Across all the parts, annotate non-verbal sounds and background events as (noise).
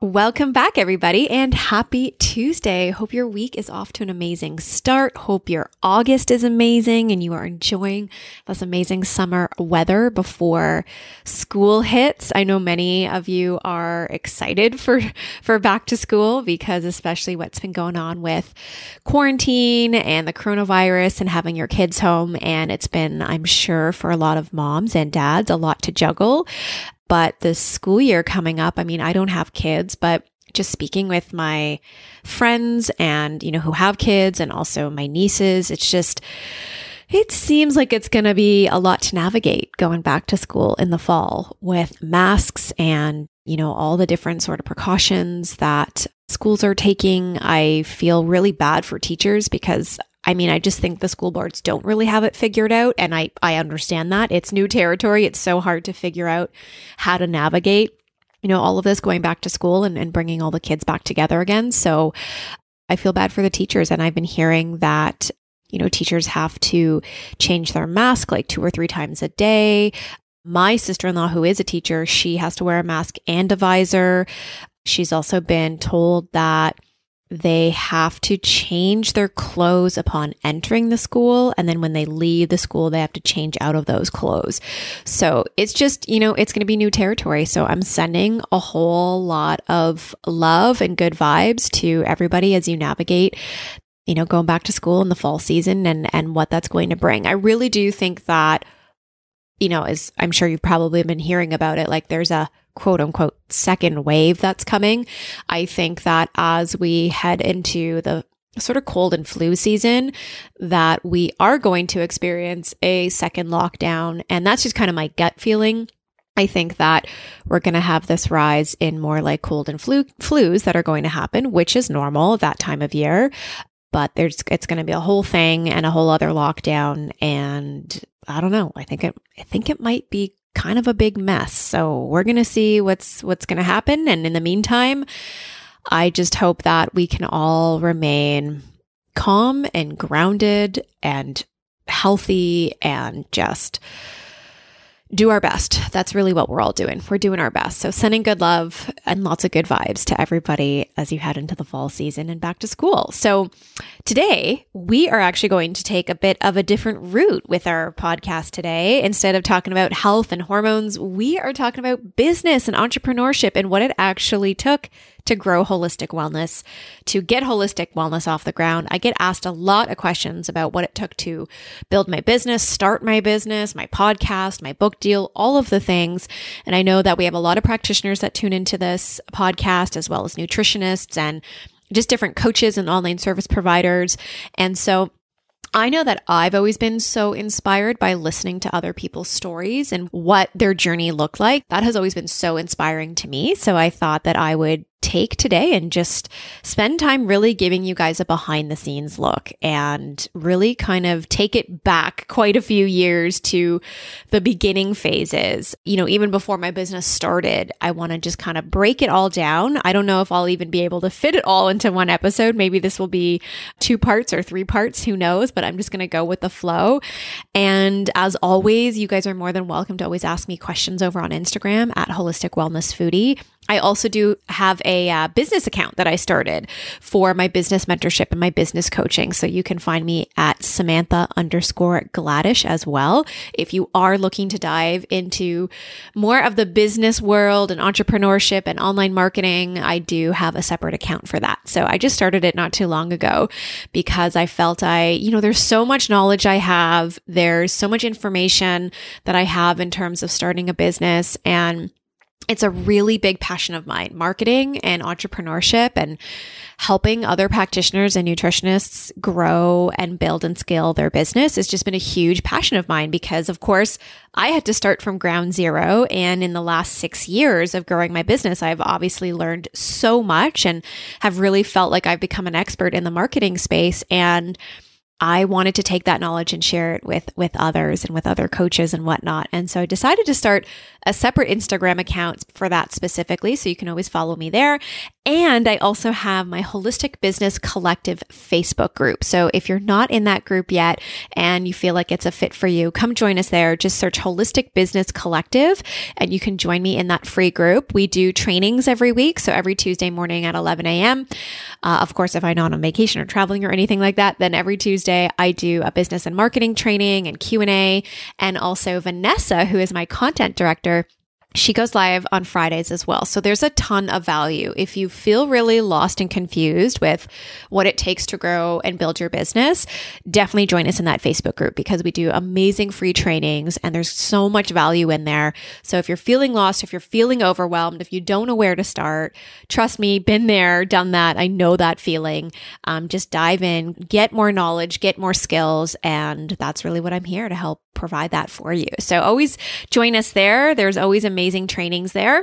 Welcome back, everybody, and happy Tuesday. Hope your week is off to an amazing start. Hope your August is amazing and you are enjoying this amazing summer weather before school hits. I know many of you are excited for, for back to school because, especially what's been going on with quarantine and the coronavirus and having your kids home. And it's been, I'm sure, for a lot of moms and dads, a lot to juggle. But the school year coming up, I mean, I don't have kids, but just speaking with my friends and, you know, who have kids and also my nieces, it's just, it seems like it's going to be a lot to navigate going back to school in the fall with masks and, you know, all the different sort of precautions that schools are taking. I feel really bad for teachers because I mean, I just think the school boards don't really have it figured out. And I, I understand that. It's new territory. It's so hard to figure out how to navigate, you know, all of this going back to school and, and bringing all the kids back together again. So I feel bad for the teachers. And I've been hearing that, you know, teachers have to change their mask like two or three times a day. My sister in law, who is a teacher, she has to wear a mask and a visor. She's also been told that they have to change their clothes upon entering the school. And then when they leave the school, they have to change out of those clothes. So it's just, you know, it's going to be new territory. So I'm sending a whole lot of love and good vibes to everybody as you navigate you know going back to school in the fall season and and what that's going to bring i really do think that you know as i'm sure you've probably been hearing about it like there's a quote unquote second wave that's coming. I think that as we head into the sort of cold and flu season that we are going to experience a second lockdown and that's just kind of my gut feeling. I think that we're going to have this rise in more like cold and flu flus that are going to happen, which is normal that time of year. But there's it's going to be a whole thing and a whole other lockdown and I don't know. I think it I think it might be kind of a big mess. So we're going to see what's what's going to happen and in the meantime, I just hope that we can all remain calm and grounded and healthy and just do our best. That's really what we're all doing. We're doing our best. So, sending good love and lots of good vibes to everybody as you head into the fall season and back to school. So, today we are actually going to take a bit of a different route with our podcast today. Instead of talking about health and hormones, we are talking about business and entrepreneurship and what it actually took to grow holistic wellness, to get holistic wellness off the ground. I get asked a lot of questions about what it took to build my business, start my business, my podcast, my book deal, all of the things. And I know that we have a lot of practitioners that tune into this podcast, as well as nutritionists and just different coaches and online service providers. And so I know that I've always been so inspired by listening to other people's stories and what their journey looked like. That has always been so inspiring to me. So I thought that I would take today and just spend time really giving you guys a behind the scenes look and really kind of take it back quite a few years to the beginning phases. You know, even before my business started, I want to just kind of break it all down. I don't know if I'll even be able to fit it all into one episode. Maybe this will be two parts or three parts, who knows, but I'm just going to go with the flow. And as always, you guys are more than welcome to always ask me questions over on Instagram at Holistic Wellness Foodie. I also do have a uh, business account that I started for my business mentorship and my business coaching. So you can find me at Samantha underscore Gladish as well. If you are looking to dive into more of the business world and entrepreneurship and online marketing, I do have a separate account for that. So I just started it not too long ago because I felt I, you know, there's so much knowledge I have. There's so much information that I have in terms of starting a business and it's a really big passion of mine marketing and entrepreneurship and helping other practitioners and nutritionists grow and build and scale their business has just been a huge passion of mine because of course I had to start from ground zero. And in the last 6 years of growing my business I've obviously learned so much and have really felt like I've become an expert in the marketing space. And I wanted to take that knowledge and share it with with others and with other coaches and whatnot. And so I decided to start a separate Instagram account for that specifically. So you can always follow me there. And I also have my Holistic Business Collective Facebook group. So if you're not in that group yet and you feel like it's a fit for you, come join us there. Just search Holistic Business Collective and you can join me in that free group. We do trainings every week. So every Tuesday morning at 11 a.m. Uh, of course, if I'm not on vacation or traveling or anything like that, then every Tuesday I do a business and marketing training and Q&A. And also Vanessa, who is my content director, she goes live on Fridays as well. So there's a ton of value. If you feel really lost and confused with what it takes to grow and build your business, definitely join us in that Facebook group because we do amazing free trainings and there's so much value in there. So if you're feeling lost, if you're feeling overwhelmed, if you don't know where to start, trust me, been there, done that. I know that feeling. Um, just dive in, get more knowledge, get more skills. And that's really what I'm here to help provide that for you. So always join us there. There's always amazing trainings there.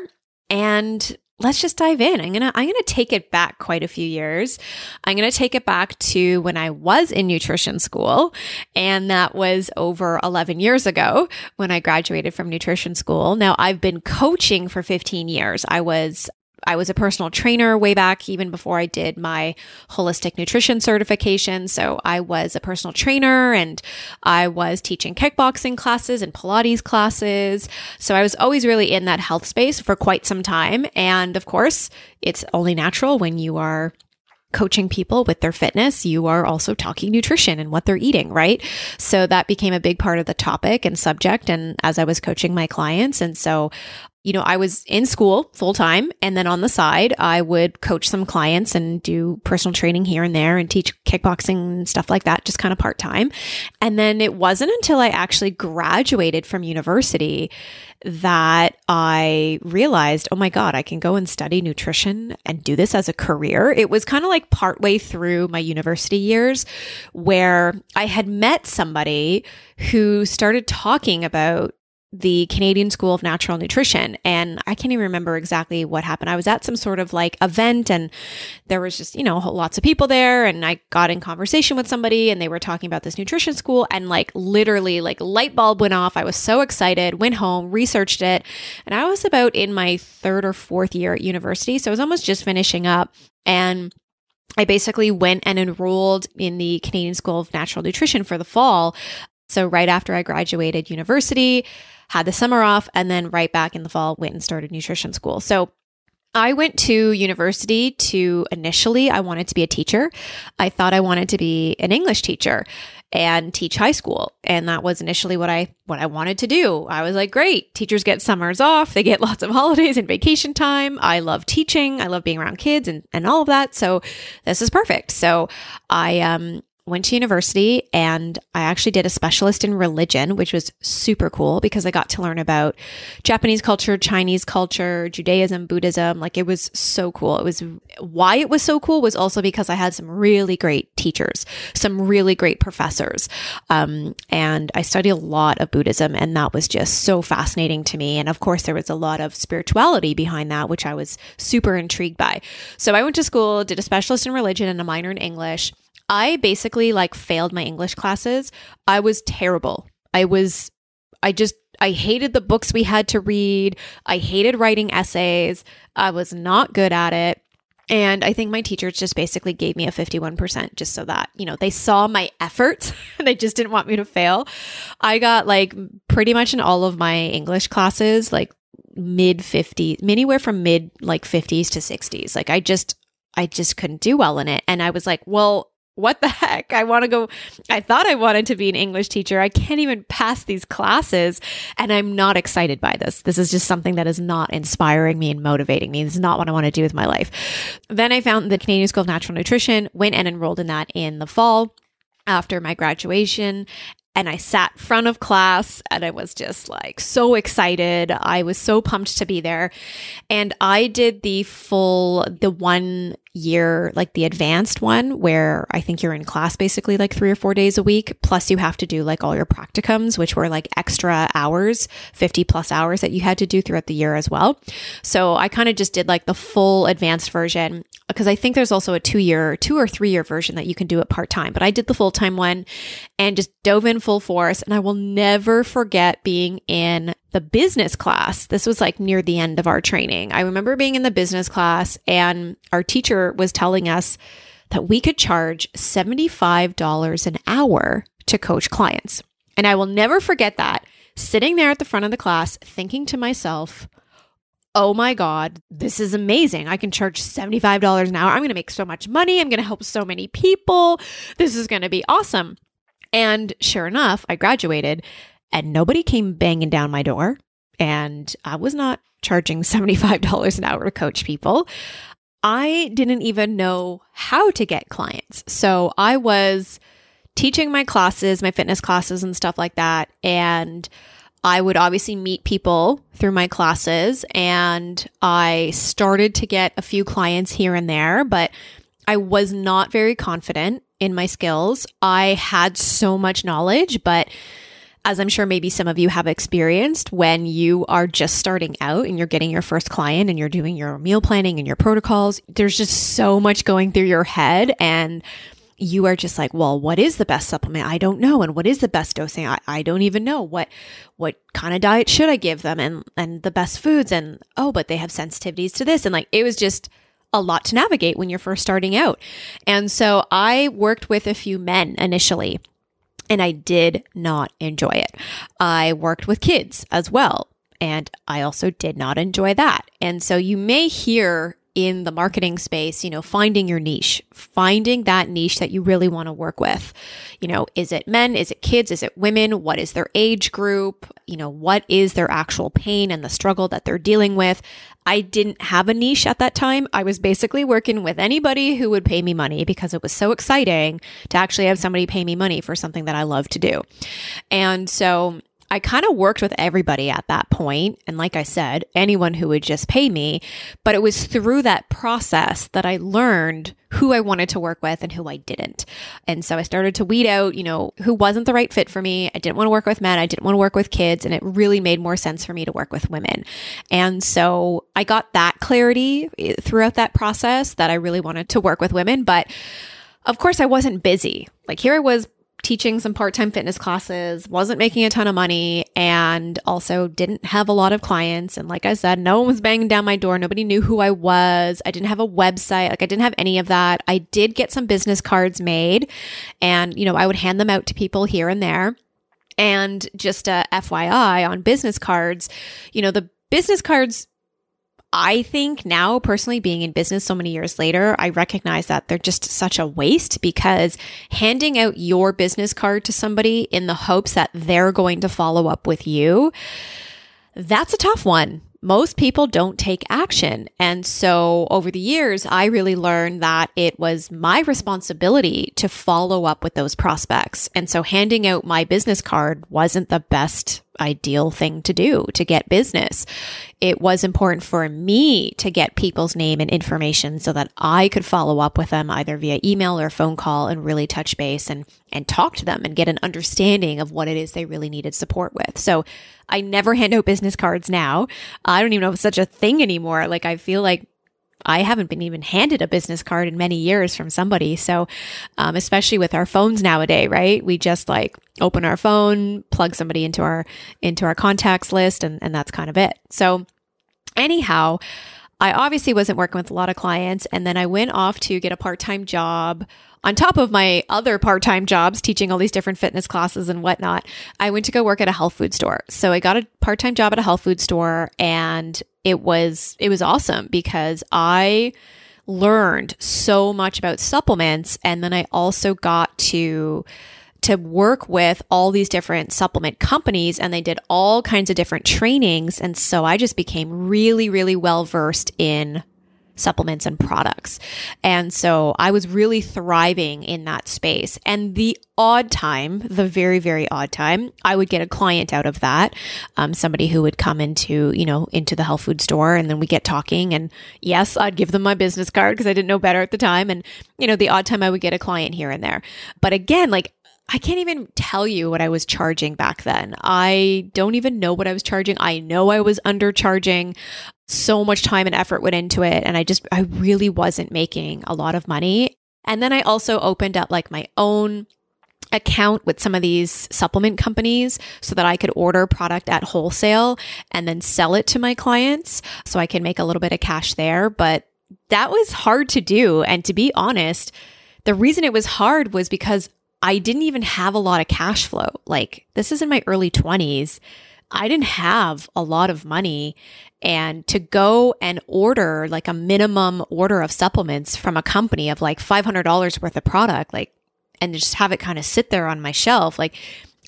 And let's just dive in. I'm going to I'm going to take it back quite a few years. I'm going to take it back to when I was in nutrition school, and that was over 11 years ago when I graduated from nutrition school. Now, I've been coaching for 15 years. I was I was a personal trainer way back, even before I did my holistic nutrition certification. So I was a personal trainer and I was teaching kickboxing classes and Pilates classes. So I was always really in that health space for quite some time. And of course, it's only natural when you are coaching people with their fitness, you are also talking nutrition and what they're eating, right? So that became a big part of the topic and subject. And as I was coaching my clients, and so you know, I was in school full time. And then on the side, I would coach some clients and do personal training here and there and teach kickboxing and stuff like that, just kind of part time. And then it wasn't until I actually graduated from university that I realized, oh my God, I can go and study nutrition and do this as a career. It was kind of like partway through my university years where I had met somebody who started talking about the Canadian School of Natural Nutrition. And I can't even remember exactly what happened. I was at some sort of like event and there was just, you know, lots of people there. And I got in conversation with somebody and they were talking about this nutrition school. And like literally, like light bulb went off. I was so excited, went home, researched it. And I was about in my third or fourth year at university. So I was almost just finishing up. And I basically went and enrolled in the Canadian School of Natural Nutrition for the fall. So, right after I graduated university, had the summer off, and then right back in the fall went and started nutrition school. So I went to university to initially, I wanted to be a teacher. I thought I wanted to be an English teacher and teach high school. And that was initially what I what I wanted to do. I was like, great, teachers get summers off, they get (laughs) lots of holidays and vacation time. I love teaching, I love being around kids and, and all of that. So this is perfect. So I um went to university and I actually did a specialist in religion, which was super cool because I got to learn about Japanese culture, Chinese culture, Judaism, Buddhism. Like it was so cool. It was why it was so cool was also because I had some really great teachers, some really great professors. Um, and I studied a lot of Buddhism and that was just so fascinating to me. And of course, there was a lot of spirituality behind that, which I was super intrigued by. So I went to school, did a specialist in religion and a minor in English. I basically like failed my English classes. I was terrible. I was, I just, I hated the books we had to read. I hated writing essays. I was not good at it. And I think my teachers just basically gave me a 51% just so that, you know, they saw my effort and (laughs) they just didn't want me to fail. I got like pretty much in all of my English classes, like mid 50s, anywhere from mid like 50s to 60s. Like I just, I just couldn't do well in it. And I was like, well, what the heck? I want to go. I thought I wanted to be an English teacher. I can't even pass these classes. And I'm not excited by this. This is just something that is not inspiring me and motivating me. This is not what I want to do with my life. Then I found the Canadian School of Natural Nutrition, went and enrolled in that in the fall after my graduation and I sat front of class and I was just like so excited. I was so pumped to be there. And I did the full, the one year, like the advanced one, where I think you're in class basically like three or four days a week. Plus, you have to do like all your practicums, which were like extra hours, 50 plus hours that you had to do throughout the year as well. So I kind of just did like the full advanced version because I think there's also a two year, two or three year version that you can do it part time. But I did the full time one and just dove in full force. And I will never forget being in the business class. This was like near the end of our training. I remember being in the business class and our teacher was telling us that we could charge $75 an hour to coach clients. And I will never forget that sitting there at the front of the class thinking to myself, oh my God, this is amazing. I can charge $75 an hour. I'm going to make so much money. I'm going to help so many people. This is going to be awesome. And sure enough, I graduated and nobody came banging down my door. And I was not charging (laughs) $75 an hour to coach people. I didn't even know how to get clients. So I was teaching my classes, my fitness classes, and stuff like that. And I would obviously meet people through my classes. And I started to get a few clients here and there, but I was not very confident in my skills. I had so much knowledge, but as I'm sure maybe some of you have experienced when you are just starting out and you're getting your first client and you're doing your meal planning and your protocols, there's just so much going through your head and you are just like, well, what is the best supplement? I don't know. And what is the best dosing? I, I don't even know. What what kind of diet should I give them and and the best foods and oh, but they have sensitivities to this. And like it was just a lot to navigate when you're first starting out. And so I worked with a few men initially and I did not enjoy it. I worked with kids as well, and I also did not enjoy that. And so you may hear in the marketing space, you know, finding your niche, finding that niche that you really want to work with. You know, is it men? Is it kids? Is it women? What is their age group? You know, what is their actual pain and the struggle that they're dealing with? I didn't have a niche at that time. I was basically working with anybody who would pay me money because it was so exciting to actually have somebody pay me money for something that I love to do. And so I kind of worked with everybody at that point, And like I said, anyone who would just pay me. But it was through that process that I learned who I wanted to work with and who I didn't. And so I started to weed out, you know, who wasn't the right fit for me. I didn't want to work with men. I didn't want to work with kids. And it really made more sense for me to work with women. And so I got that clarity eh, throughout that process that I really wanted to work with women. But of course, I wasn't busy. Like here I was teaching some part time fitness classes, wasn't making a ton of money, and also didn't have a lot of clients. And like I said, no one was banging down my door. Nobody knew who I was. I didn't have a website. Like I didn't have any of that. I did get some business cards made, and, you know, I would hand them out to people here and there. And just a FYI on business cards, you know, the business cards I think now, personally, being in business so many years later, I recognize that they're just such a waste because handing out your business card to somebody in the hopes that they're going to follow up with you, that's a tough one most people don't take action. And so over the years, I really learned that it was my responsibility to follow up with those prospects. And so handing out my business card wasn't the best ideal thing to do to get business. It was important for me to get people's name and information so that I could follow up with them either via email or phone call and really touch base and and talk to them and get an understanding of what it is they really needed support with. So I never hand out business cards now. I don't even know if it's such a thing anymore. Like I feel like I haven't been even handed a business card in many years from somebody. So, um, especially with our phones nowadays, right? We just like open our phone, plug somebody into our into our contacts list, and and that's kind of it. So, anyhow, I obviously wasn't working with a lot of clients, and then I went off to get a part time job on top of my other part time jobs, teaching all these different fitness classes and whatnot, I went to go work at a health food store. So I got a part time job at a health food store and it was, it was awesome because I learned so much about supplements. And then I also got to, to work with all these different supplement companies and they did all kinds of different trainings. And so I just became really, really well versed in supplements and products. And so I was really thriving in that space. And the odd time, the very, very odd time, I would get a client out of that. Um, somebody who would come into, you know, into the health food store and then we get talking. And yes, I'd give them my business card because I didn't know better at the time. And, you know, the odd time I would get a client here and there. But again, like I can't even tell you what I was charging back then. I don't even know what I was charging. I know I was undercharging. So much time and effort went into it. And I just, I really wasn't making a lot of money. And then I also opened up like my own account with some of these supplement companies so that I could order product at wholesale and then sell it to my clients so I can make a little bit of cash there. But that was hard to do. And to be honest, the reason it was hard was because I didn't even have a lot of cash flow. Like, this is in my early 20s. I didn't have a lot of money. And to go and order like a minimum order of supplements from a company of like $500 worth of product, like, and just have it kind of sit there on my shelf, like,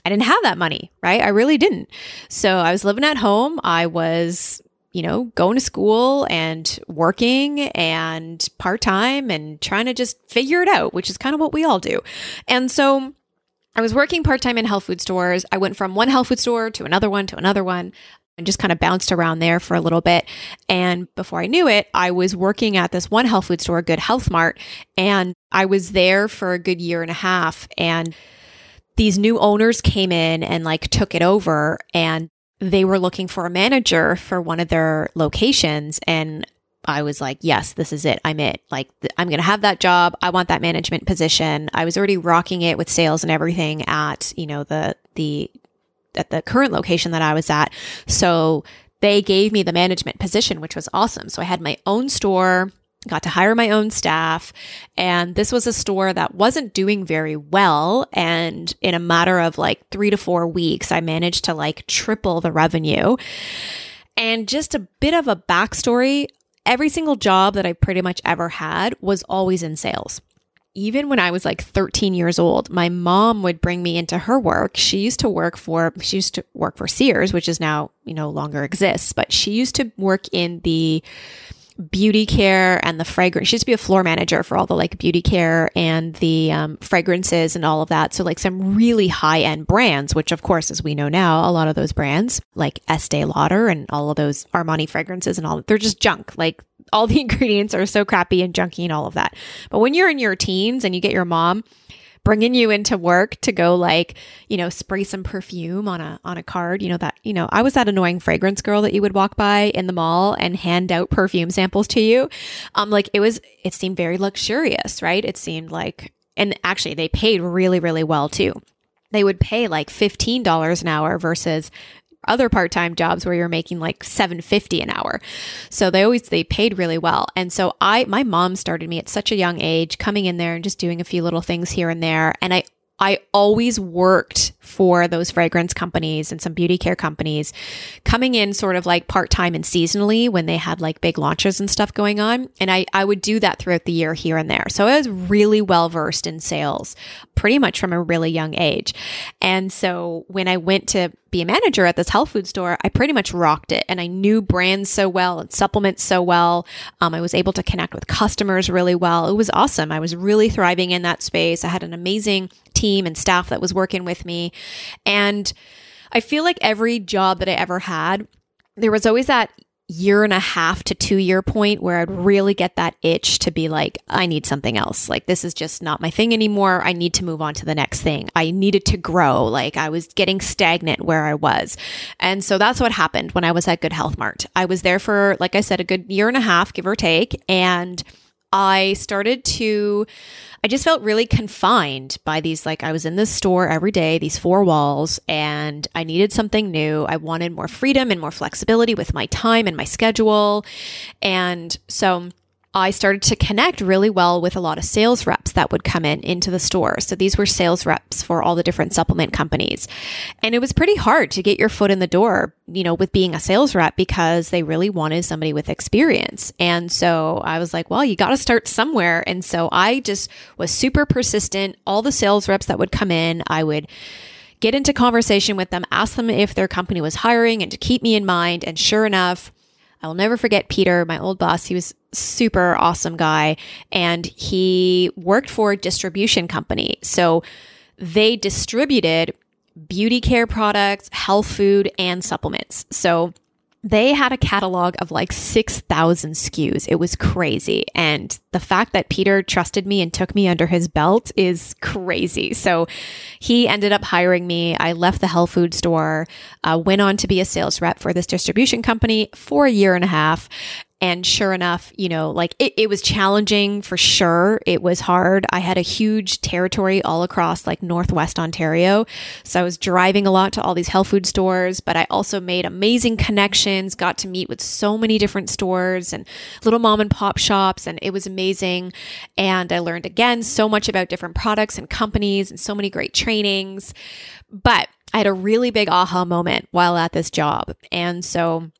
I didn't have that money, right? I really didn't. So I was living at home. I was you know, going to school and working and part time and trying to just figure it out, which is kind of what we all do. And so I was working part time in health food stores. I went from one health food store to another one to another one and just kind of bounced around there for a little bit. And before I knew it, I was working at this one health food store, Good Health Mart, and I was there for a good year and a half. And these new owners came in and like took it over and they were looking for a manager for one of their locations and I was like, yes, this is it. I'm it. Like, th- I'm going to have that job. I want that management position. I was already rocking it with sales and everything at, you know, the, the, at the current location that I was at. So they gave me the management position, which was awesome. So I had my own store got to hire my own staff. And this was a store that wasn't doing very well. And in a matter of like three to four weeks, I managed to like triple the revenue. And just a bit of a backstory every single job that I pretty much ever had was always in sales. Even when I was like 13 years old, my mom would bring me into her work. She used to work for she used to work for Sears, which is now, you know, longer exists, but she used to work in the beauty care and the fragrance. She used to be a floor manager for all the like beauty care and the um, fragrances and all of that. So like some really high end brands, which of course, as we know now, a lot of those brands like Estee Lauder and all of those Armani fragrances and all, they're just junk. Like all the (laughs) ingredients are so crappy and junky and all of that. But when you're in your teens and you get your mom bringing you into work to go like, you know, spray some perfume on a on a card, you know that, you know, I was that annoying fragrance girl that you would walk by in the mall and hand out perfume samples to you. Um like it was it seemed very luxurious, right? It seemed like and actually they paid really really well too they would pay like $15 an hour versus other part-time jobs where you're making like 750 an hour. So they always they paid really well. And so I my mom started me at such a young age coming in there and just doing a few little things here and there and I I always worked for those fragrance companies and some beauty care companies, coming in sort of like part time and seasonally when they had like big launches and stuff going on. And I, I would do that throughout the year here and there. So I was really well versed in sales pretty much from a really young age. And so when I went to be a manager at this health food store, I pretty much rocked it. And I knew brands so well and supplements so well. Um, I was able to connect with customers really well. It was awesome. I was really thriving in that space. I had an amazing team and staff that was working with me. And I feel like every job that I ever had, there was always that year and a half to two year point where I'd really get that itch to be like, I need something else. Like, this is just not my thing anymore. I need to move on to the next thing. I needed to grow. Like, I was getting stagnant where I was. And so that's what happened when I was at Good Health Mart. I was there for, like I said, a good year and a half, give or take. And I started to I just felt really confined by these, like, I was in this store every day, these four walls, and I needed something new. I wanted more freedom and more flexibility with my time and my schedule. And so, I started to connect really well with a lot of sales reps that would come in into the store. So these were sales reps for all the different supplement companies. And it was pretty hard to get your foot in the door, you know, with being a sales rep because they really wanted somebody with experience. And so I was like, well, you got to start somewhere. And so I just was super persistent. All the sales reps that would come in, I would get into conversation with them, ask them if their company was hiring and to keep me in mind. And sure enough, I'll never forget Peter, my old boss. He was super awesome guy and he worked for a distribution company. So they distributed beauty care products, health food, and supplements. So they had a catalog of like 6,000 SKUs. It was crazy. And the fact that Peter trusted me and took me under his belt is crazy. So he ended up hiring me. I left the health food store, uh, went on to be a sales rep for this distribution company for a year and a half. And sure enough, you know, like it, it was challenging for sure. It was hard. I had a huge territory all across like Northwest Ontario. So I was driving a lot to all these health food stores, but I also made amazing connections, got to meet with so many different stores and little mom and pop shops. And it was amazing. And I learned again so much about different products and companies and so many great trainings. But I had a really big aha moment while at this job. And so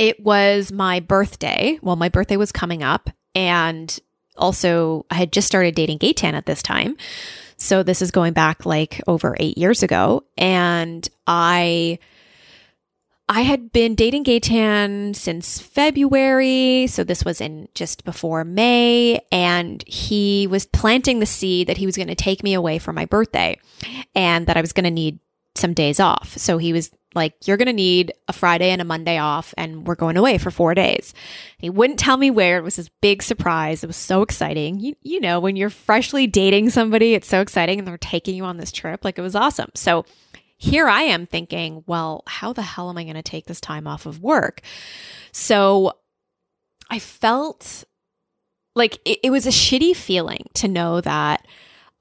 it was my birthday. Well, my birthday was coming up, and also I had just started dating Gaetan at this time. So this is going back like over eight years ago. And I I had been dating Gaetan since February. So this was in just before May. And he was planting the seed that he was going to take me away for my birthday and that I was going to need some days off. So he was like, You're going to need a Friday and a Monday off, and we're going away for four days. he wouldn't tell me where. It was this big surprise. It was so exciting. You, you know, when you're freshly dating somebody, it's so exciting, and they're taking you on this trip. Like, it was awesome. So here I am thinking, Well, how the hell am I going to take this time off of work? So I felt like it, it was a shitty feeling to know that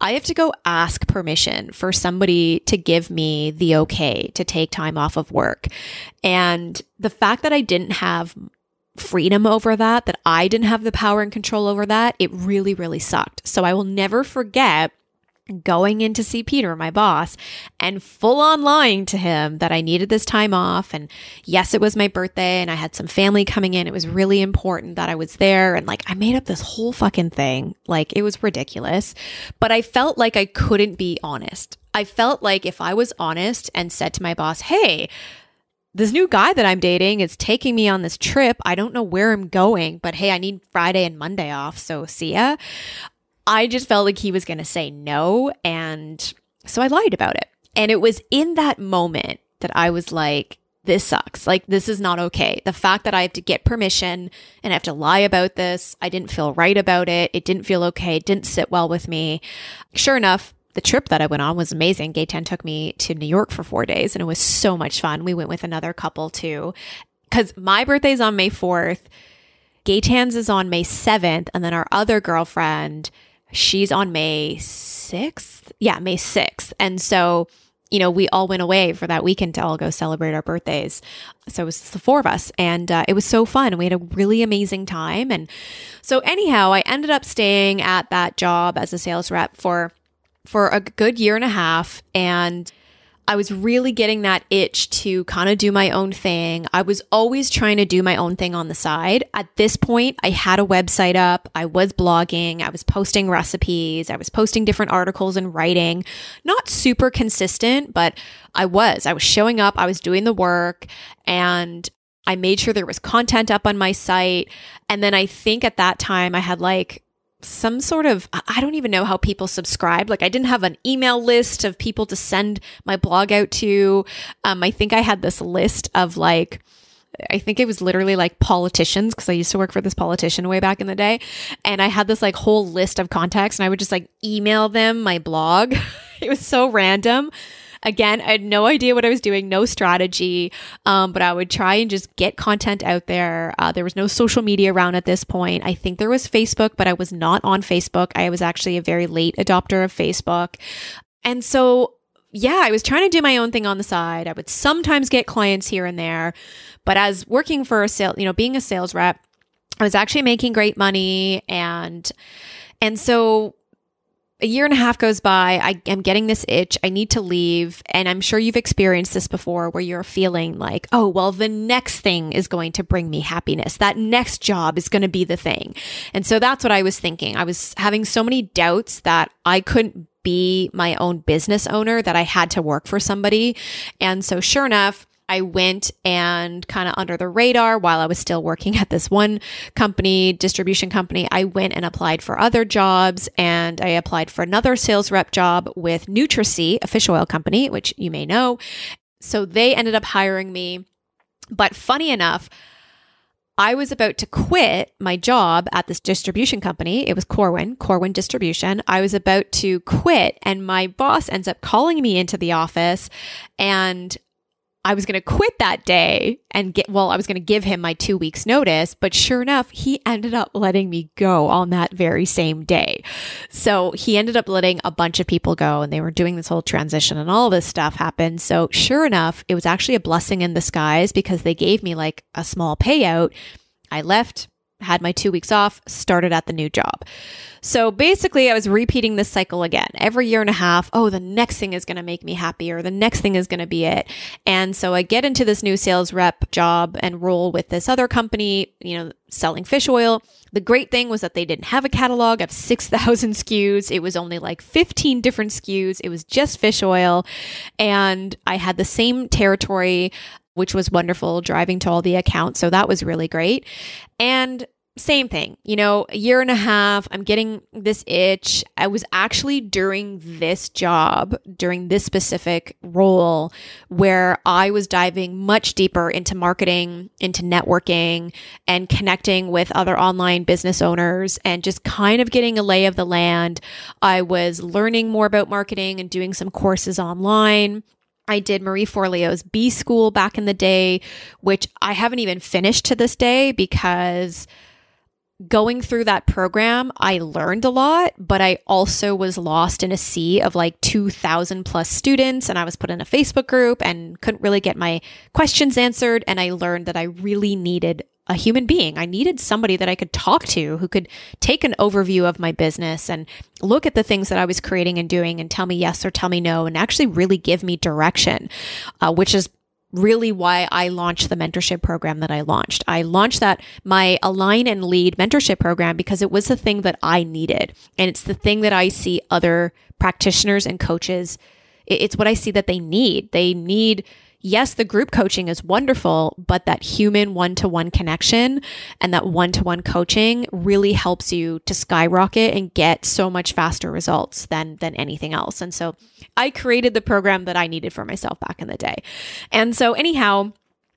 I have to go ask permission for somebody to give me the okay to take time off of work. And the fact that I didn't have freedom over that, that I didn't have the power and control over that, it really, really sucked. So I will never forget going in to see Peter, my boss, and full on lying to him that I needed this time off. And yes, it was my birthday and I had some family coming in. It was really important that I was there. And like, I made up this whole fucking thing. Like, it was ridiculous. But I felt like I couldn't be honest. I felt like if I was honest and said to my boss, hey, this new guy that I'm dating is taking me on this trip. I don't know where I'm going, but hey, I need Friday and Monday off. So see ya. I just felt like he was going to say no. And so I lied about it. And it was in that moment that I was like, this sucks. Like, this is not okay. The fact that I have to get permission and I have to lie about this, I didn't feel right about it. It didn't feel okay. It didn't sit well with me. Sure enough, the trip that I went on was amazing. Gaetan took me to New York for four days and it was so much fun. We went with another couple too. Because my birthday's on May 4th, Gaetan's is on May 7th, and then our other girlfriend she's on May 6th. Yeah, May 6th. And so, you know, we all went away for that weekend to all go celebrate our birthdays. So it was the four of us, and uh, it was so fun. We had a really amazing time. And so, anyhow, I ended up staying at that job as a sales rep for for a good year and a half, and I was really getting that itch to kind of do my own thing. I was always trying to do my own thing on the side. At this point, I had a website up, I was blogging, I was posting recipes, I was posting different articles and writing. Not super consistent, but I was. I was showing up, I was doing the work, and I made sure there was content up on my site. And then I think at that time I had like some sort of I don't even know how people subscribed. Like I didn't have an email list of people to send my blog out to. Um, I think I had this list of like I think it was literally like politicians because I used to work for this politician way back in the day. And I had this like whole list of contacts and I would just like email them my blog. (laughs) it was so random. Again, I had no idea what I was doing, no strategy, um, but I would try and just get content out there. Uh, there was no social media around at this point. I think there was Facebook, but I was not on Facebook. I was actually a very late adopter of Facebook. And so yeah, I was trying to do my own thing on the side. I would sometimes get clients here and there, but as working for a sale, you know, being a sales rep, I was actually making great money and and so a year and a half goes by. I am getting this itch. I need to leave. And I'm sure you've experienced this before where you're feeling like, oh, well, the next thing is going to bring me happiness. That next job is going to be the thing. And so that's what I was thinking. I was having so many doubts that I couldn't be my own business owner, that I had to work for somebody. And so, sure enough, I went and kind of under the radar while I was still working at this one company, distribution company. I went and applied for other jobs and I applied for another sales rep job with NutraSea, a fish oil company, which you may know. So they ended up hiring me. But funny enough, I was about to quit my job at this distribution company. It was Corwin, Corwin Distribution. I was about to quit, and my boss ends up calling me into the office and I was going to quit that day and get, well, I was going to give him my two weeks notice, but sure enough, he ended up letting me go on that very same day. So he ended up letting a bunch of people go and they were doing this whole transition and all this stuff happened. So sure enough, it was actually a blessing in disguise because they gave me like a small payout. I left, had my two weeks off, started at the new job. So basically, I was repeating this cycle again every year and a half. Oh, the next thing is going to make me happy, or the next thing is going to be it. And so I get into this new sales rep job and role with this other company, you know, selling fish oil. The great thing was that they didn't have a catalog of 6,000 SKUs. (laughs) It was only like 15 different SKUs. It was just fish oil. And I had the same territory which was wonderful, driving to all the accounts. So that was really great. And same thing, you know, a year and a half, I'm getting this itch. I was actually during this job, during this specific role, where I was diving much deeper into marketing, into networking, and connecting with other online business owners and just kind of getting a lay of the land. I was learning more about marketing and doing some courses online. I did Marie Forleo's B School back in the day, which I haven't even finished to this day because going through that program, I learned a lot, but I also was lost in a sea of like 2,000 plus students. And I was put in a Facebook group and couldn't really get my questions answered. And I learned that I really needed a human being. I needed somebody that I could talk to who could take an overview of my business and look at the things that I was creating and doing and tell me yes or tell me no and actually really give me direction, uh, which is really why I launched the mentorship program that I launched. I launched that my align and lead mentorship program because it was the thing that I needed. And it's the thing that I see other practitioners and coaches. It's what I see that they need. They need yes, the group coaching is wonderful, but that human one to one connection and that one to one coaching really helps you to skyrocket and get so much faster results than, than anything else. And so I created the program that I needed for myself back in the day. And so, anyhow,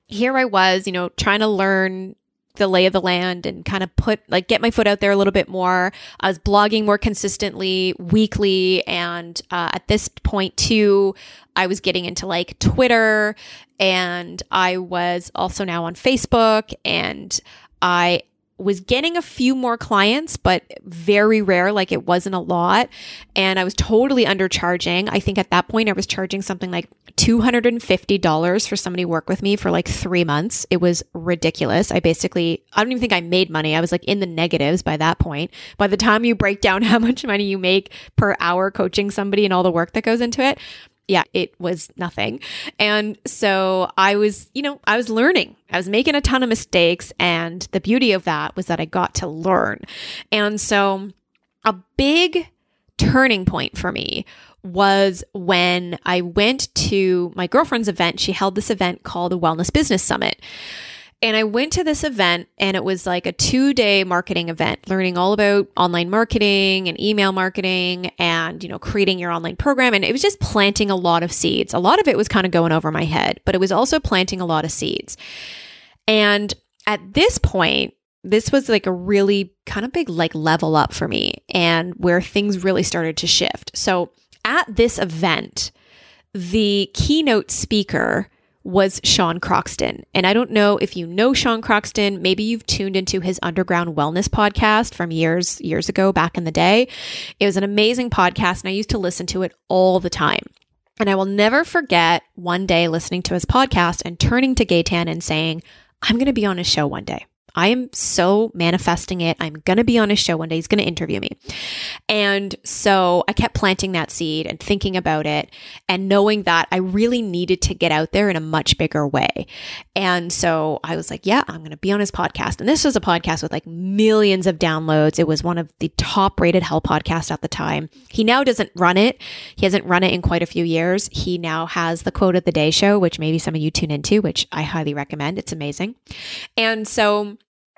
here I was, you know, trying to learn the lay of the land and kind of put like get my foot out there a little bit more. I was blogging more consistently weekly, and uh, at this point too, I was getting into like Twitter, and I was also now on Facebook, and I was getting a few more clients, but very rare. Like it wasn't a lot. And I was totally undercharging. I think at that point I was charging something like $250 for somebody to work with me for like three months. It was ridiculous. I basically, I don't even think I made money. I was like in the negatives by that point. By the time you break down (laughs) how much money you make per hour coaching somebody and all the work that goes into it, yeah, it was nothing. And so I was, you know, I was learning. I was making a ton of mistakes. And the beauty of that was that I got to learn. And so a big turning point for me was when I went to my girlfriend's event. She held this event called the Wellness Business Summit. And I went to this event and it was like a two day marketing event, learning all about online marketing and email marketing and, you know, creating your online program. And it was just planting a lot of seeds. A lot of it was kind of going over my head, but it was also planting a lot of seeds. And at this point, this was like a really kind of big like level up for me and where things really started to shift. So at this event, the keynote speaker was Sean Croxton. And I don't know if you know Sean Croxton. Maybe you've tuned into his Underground Wellness podcast from years, years ago, back in the day. It was an amazing podcast, and I used to listen to it all the time. And I will never forget one day listening to his podcast and turning to Gaetan and saying, I'm going to be on his show one day. I am so manifesting it. I'm going to be on his show one day. He's going to interview me. And so I kept planting that seed and thinking about it and knowing that I really needed to get out there in a much bigger way. And so I was like, yeah, I'm going to be on his podcast. And this was a podcast with like millions of downloads. It was one of the top rated hell podcasts at the time. He now doesn't run it. He hasn't run it in quite a few years. He now has the quote of the day show, which maybe some of you tune into, which I highly recommend. It's amazing. And so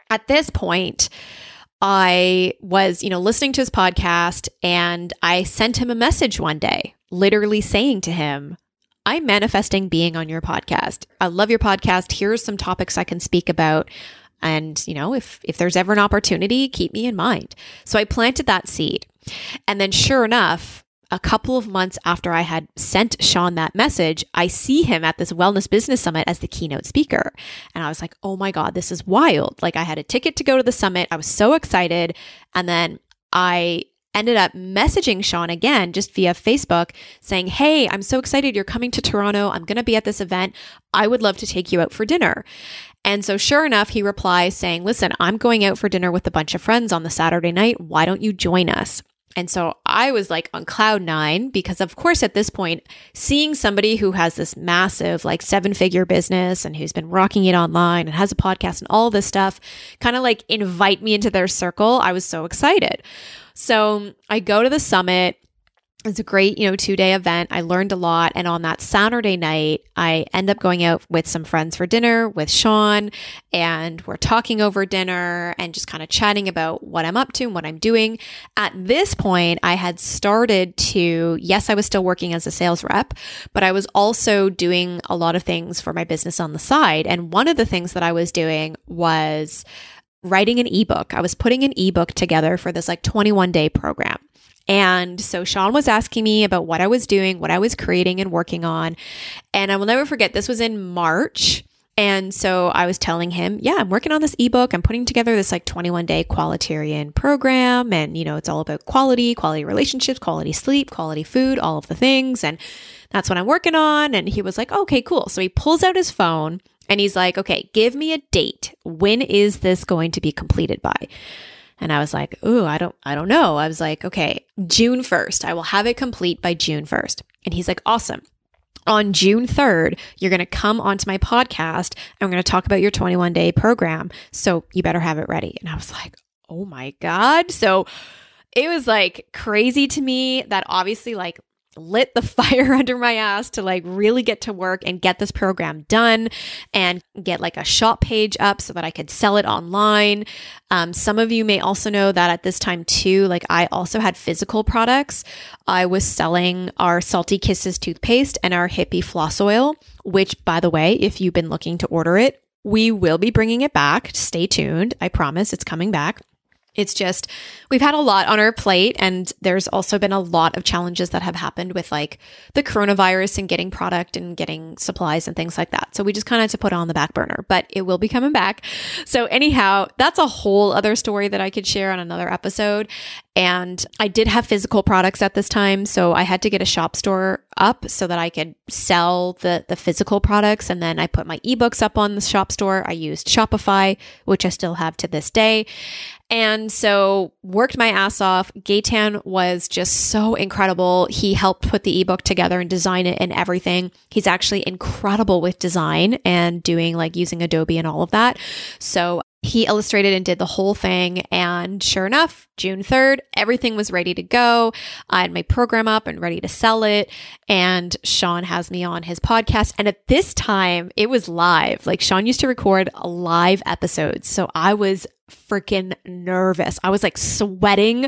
at this point, I was, you know, listening to his podcast and I sent him a message one day, literally saying to him, I'm manifesting being on your podcast. I love your podcast. Here's some topics I can speak about. And, you know, if if there's ever an opportunity, keep me in mind. So I planted that seed. And then sure enough, a couple of months after I had sent Sean that message, I see him at this Wellness Business Summit as the keynote speaker. And I was like, oh my God, this is wild. Like, I had a ticket to go to the summit. I was so excited. And then I ended up messaging Sean again just via Facebook saying, Hey, I'm so excited you're coming to Toronto. I'm going to be at this event. I would love to take you out for dinner. And so, sure enough, he replies saying, Listen, I'm going out for dinner with a bunch of friends on the Saturday night. Why don't you join us? And so I was like on cloud nine because, of course, at this point, seeing somebody who has this massive, like seven figure business and who's been rocking it online and has a podcast and all this stuff kind of like invite me into their circle, I was so excited. So I go to the summit it's a great, you know, two day event. I learned a lot. And on that Saturday night, I end up going out with some friends for dinner with Sean, and we're talking over dinner and just kind of chatting about what I'm up to and what I'm doing. At this point, I had started to, yes, I was still working as a sales rep, but I was also doing a lot of things for my business on the side. And one of the things that I was doing was writing an ebook. I was putting an ebook together for this like 21 day program. And so Sean was asking me about what I was doing, what I was creating and working on. And I will never forget, this was in March. And so I was telling him, yeah, I'm working on this ebook. I'm putting together this like 21 day qualitarian program. And, you know, it's all about quality, quality relationships, quality sleep, quality food, all of the things. And that's what I'm working on. And he was like, okay, cool. So he pulls out his phone and he's like, okay, give me a date. When is this going to be completed by? And I was like, "Ooh, I don't I don't know." I was like, "Okay, June 1st. I will have it complete by June 1st." And he's like, "Awesome." On June 3rd, you're going to come onto my podcast and we're going to talk about your 21 day program. So you better have it ready. And I was like, oh my God. So it was like crazy to me that obviously, like, lit the (laughs) fire under my ass to like really get to work and get this program done and get like a shop page up so that I could sell it online. Um, some of you may also know that at this time too, like I also had physical products. I was selling our Salty Kisses toothpaste and our Hippie floss oil, which by the way, if you've been looking to order it, we will be bringing it back. Stay tuned. I promise it's coming back. It's just, we've had a lot on our plate, and there's also been a lot of challenges that have happened with like the coronavirus and getting product and getting supplies and things like that. So we just kind of had to put on the back burner, but it will be coming back. So, anyhow, that's a whole other story that I could share on another episode. And I did have physical products at this time. So I had to get a shop store up so that I could sell the, the physical products. And then I put my ebooks up on the shop store. I used Shopify, which I still have to this day. And so worked my ass off. Gaetan was just so incredible. He helped put the ebook together and design it and everything. He's actually incredible with design and doing like using Adobe and all of that. So he illustrated and did the whole thing. And sure enough, June 3rd, everything was ready to go. I had my program up and ready to sell it. And Sean has me on his podcast. And at this time, it was live. Like Sean used to record live episodes. So I was freaking nervous. I was like sweating.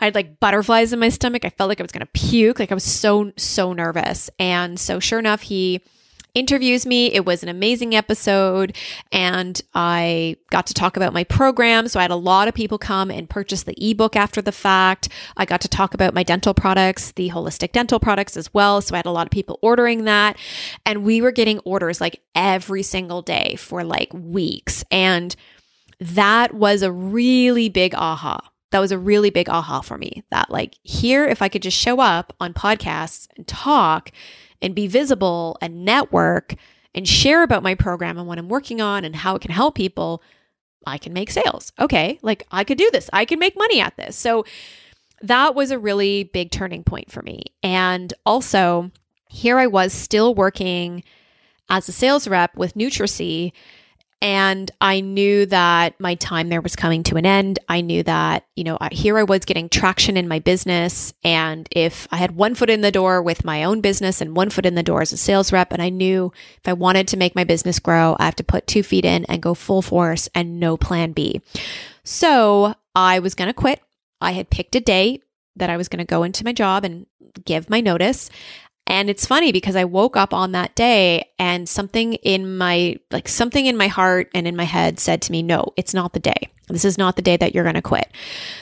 I had like butterflies in my stomach. I felt like I was going to puke. Like I was so, so nervous. And so sure enough, he interviews me. It was an amazing episode and I got to talk about my program. So I had a lot of people come and purchase the ebook after the fact. I got to talk about my dental products, the holistic dental products as well. So I had a lot of people ordering that and we were getting orders like every single day for like weeks. And that was a really big aha that was a really big aha for me that like here if i could just show up on podcasts and talk and be visible and network and share about my program and what I'm working on and how it can help people, I can make sales. Okay, like I could do this. I can make money at this. So that was a really big turning point for me. And also, here I was still working as a sales rep with Nutricy and I knew that my time there was coming to an end. I knew that, you know, here I was getting traction in my business. And if I had one foot in the door with my own business and one foot in the door as a sales rep, and I knew if I wanted to make my business grow, I have to put two feet in and go full force and no plan B. So I was going to quit. I had picked a day that I was going to go into my job and give my notice. And it's funny because I woke up on that day and something in my, like something in my heart and in my head said to me, no, it's not the day. This is not the day that you're going to quit.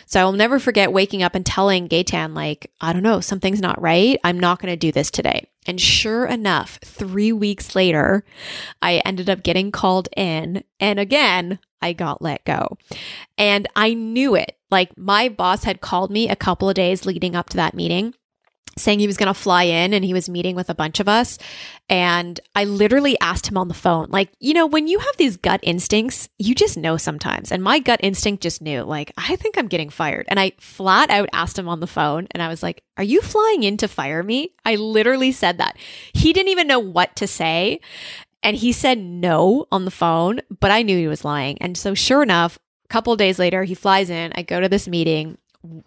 So I will never forget waking up and telling Gaetan, like, I don't know, something's not right. I'm not going to do this today. And sure enough, three weeks later, I ended up getting called in. And again, I got let go. And I knew it. Like my boss had called me a couple of days leading up to that meeting saying he was going to fly in and he was meeting with a bunch of us. And I literally asked him on the phone, like, you know, when you have these gut instincts, you just know sometimes. And my gut instinct just knew, like, I think I'm getting fired. And I flat out asked him on the phone and I was like, Are you flying in to fire me? I literally said that. He didn't even know what to say. And he said no on the phone, but I knew he was lying. And so, sure enough, a couple days later, he flies in. I go to this meeting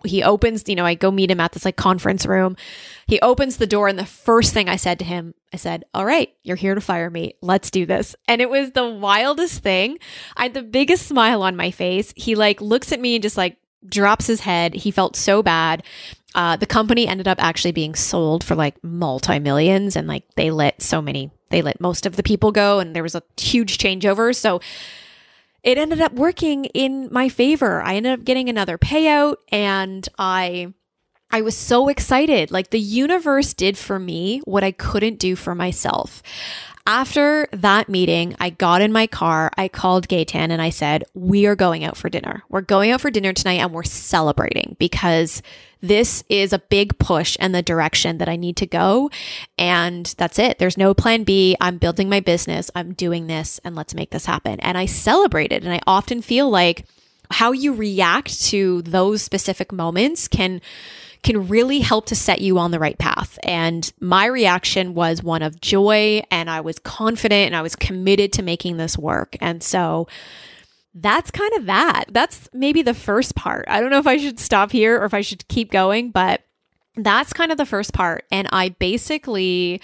he opens, you know, I go meet him at this like conference room. He opens the door, and the first thing I said to him, I said, All right, you're here to fire me. Let's do this. And it was the wildest thing. I had the biggest smile on my face. He like looks at me and just like drops his head. He felt so bad. Uh, the company ended up actually being sold for like multi millions, and like they let so many, they let most of the people go, and there was a huge changeover. So, it ended up working in my favor. I ended up getting another payout and I I was so excited. Like the universe did for me what I couldn't do for myself. After that meeting, I got in my car, I called Gaetan and I said, We are going out for dinner. We're going out for dinner tonight and we're celebrating because this is a big push in the direction that I need to go. And that's it. There's no plan B. I'm building my business. I'm doing this and let's make this happen. And I celebrated. And I often feel like how you react to those specific moments can can really help to set you on the right path. And my reaction was one of joy and I was confident and I was committed to making this work. And so that's kind of that. That's maybe the first part. I don't know if I should stop here or if I should keep going, but that's kind of the first part. And I basically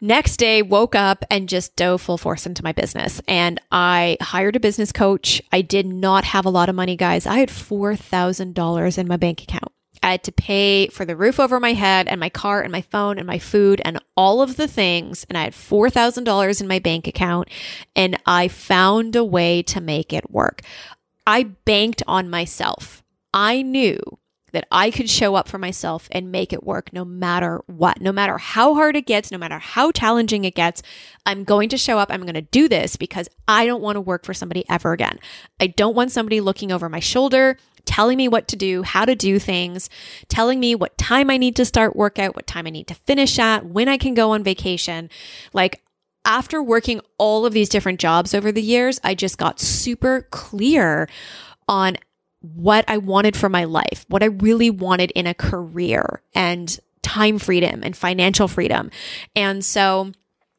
next day woke up and just dove full force into my business and i hired a business coach i did not have a lot of money guys i had $4000 in my bank account I had to pay for the roof over my head and my car and my phone and my food and all of the things. And I had $4,000 in my bank account and I found a way to make it work. I banked on myself. I knew that I could show up for myself and make it work no matter what, no matter how hard it gets, no matter how challenging it gets. I'm going to show up. I'm going to do this because I don't want to work for somebody ever again. I don't want somebody looking over my shoulder telling me what to do, how to do things, telling me what time I need to start workout, what time I need to finish at, when I can go on vacation. Like after working all of these different jobs over the years, I just got super clear on what I wanted for my life, what I really wanted in a career and time freedom and financial freedom. And so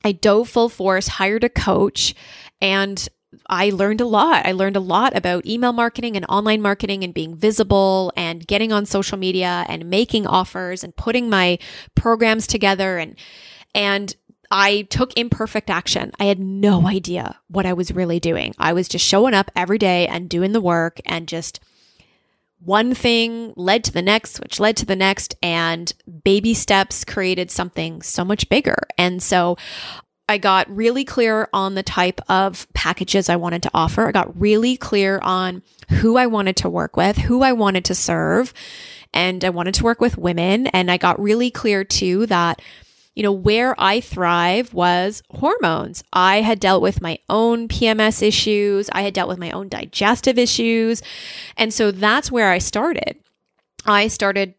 I dove full force, hired a coach, and I learned a lot. I learned a lot about email marketing and online marketing and being visible and getting on social media and making offers and putting my programs together and and I took imperfect action. I had no idea what I was really doing. I was just showing up every day and doing the work and just one thing led to the next, which led to the next, and baby steps created something so much bigger. And so I got really clear on the type of packages I wanted to offer. I got really clear on who I wanted to work with, who I wanted to serve, and I wanted to work with women. And I got really clear too that, you know, where I thrive was hormones. I had dealt with my own PMS issues, I had dealt with my own digestive issues. And so that's where I started. I started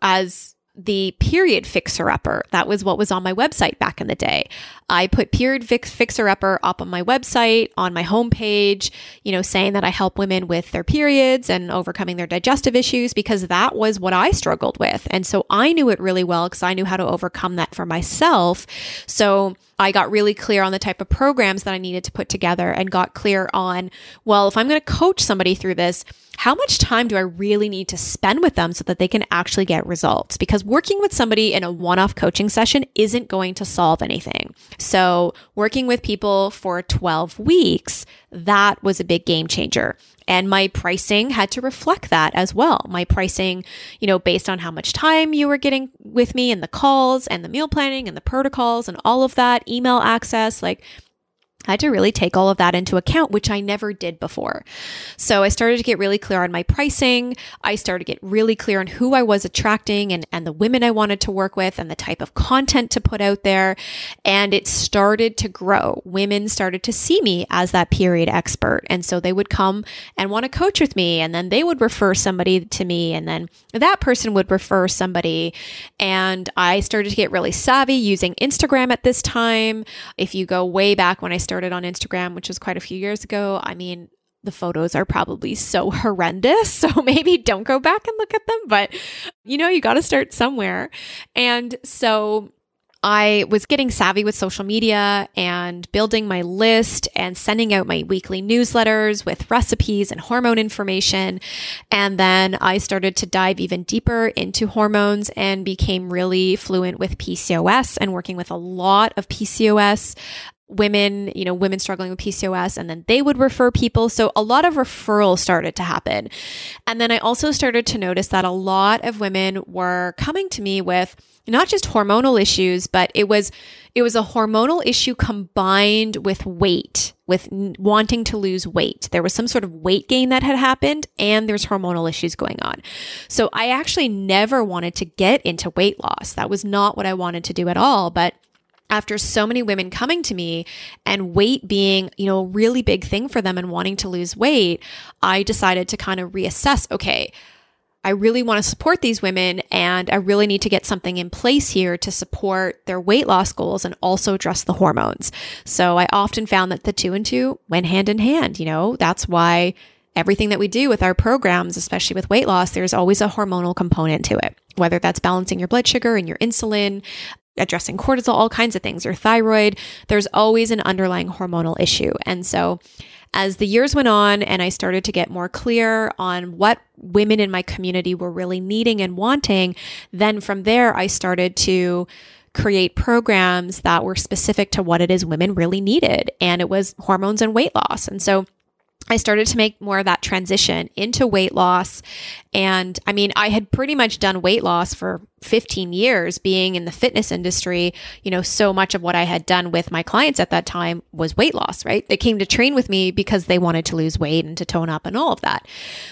as the period fixer upper. That was what was on my website back in the day. I put period fix- fixer upper up on my website, on my homepage, you know, saying that I help women with their periods and overcoming their digestive issues because that was what I struggled with. And so I knew it really well because I knew how to overcome that for myself. So I got really clear on the type of programs that I needed to put together and got clear on, well, if I'm going to coach somebody through this, how much time do I really need to spend with them so that they can actually get results? Because working with somebody in a one off coaching session isn't going to solve anything. So, working with people for 12 weeks, that was a big game changer. And my pricing had to reflect that as well. My pricing, you know, based on how much time you were getting with me and the calls and the meal planning and the protocols and all of that, email access, like I had to really take all of that into account, which I never did before. So I started to get really clear on my pricing. I started to get really clear on who I was attracting and, and the women I wanted to work with and the type of content to put out there. And it started to grow. Women started to see me as that period expert. And so they would come and want to coach with me. And then they would refer somebody to me. And then that person would refer somebody. And I started to get really savvy using Instagram at this time. If you go way back when I started on Instagram, which was quite a few years ago, I mean, the photos are probably so (laughs) horrendous. So maybe don't go back and look at them, but you know, you got to start somewhere. And so I was getting savvy with social media and building my list and sending out my weekly newsletters with recipes and hormone information. And then I started to dive even deeper into hormones and became really fluent with PCOS and working with a lot of PCOS women, you know, women struggling with PCOS, and then they would refer people. So a lot of referrals started to happen. And then I also started to notice that a lot of women were coming to me with not just hormonal issues, but it was it was a hormonal issue combined with weight, with wanting to lose weight. There was some sort of weight gain that had happened and there's hormonal issues going on. So I actually never wanted to get into weight loss. That was not what I wanted to do at all, but after so many women coming to me and weight being, you know, a really big thing for them and wanting to lose weight, I decided to kind of reassess, okay, I really want to support these women and I really need to get something in place here to support their weight loss goals and also address the hormones. So I often found that the two and two went hand in hand, you know, that's why everything that we do with our programs, especially with weight loss, there's always a hormonal component to it, whether that's balancing your blood sugar and your insulin, addressing cortisol, all kinds of things, your thyroid, there's always an underlying hormonal issue. And so, as the years went on and I started to get more clear on what women in my community were really needing and wanting, then from there, I started to create programs that were specific to what it is women really needed. And it was hormones and weight loss. And so, I started to make more of that transition into weight loss. And I mean, I had pretty much done weight loss for 15 years being in the fitness industry. You know, so much of what I had done with my clients at that time was weight loss, right? They came to train with me because they wanted to lose weight and to tone up and all of that.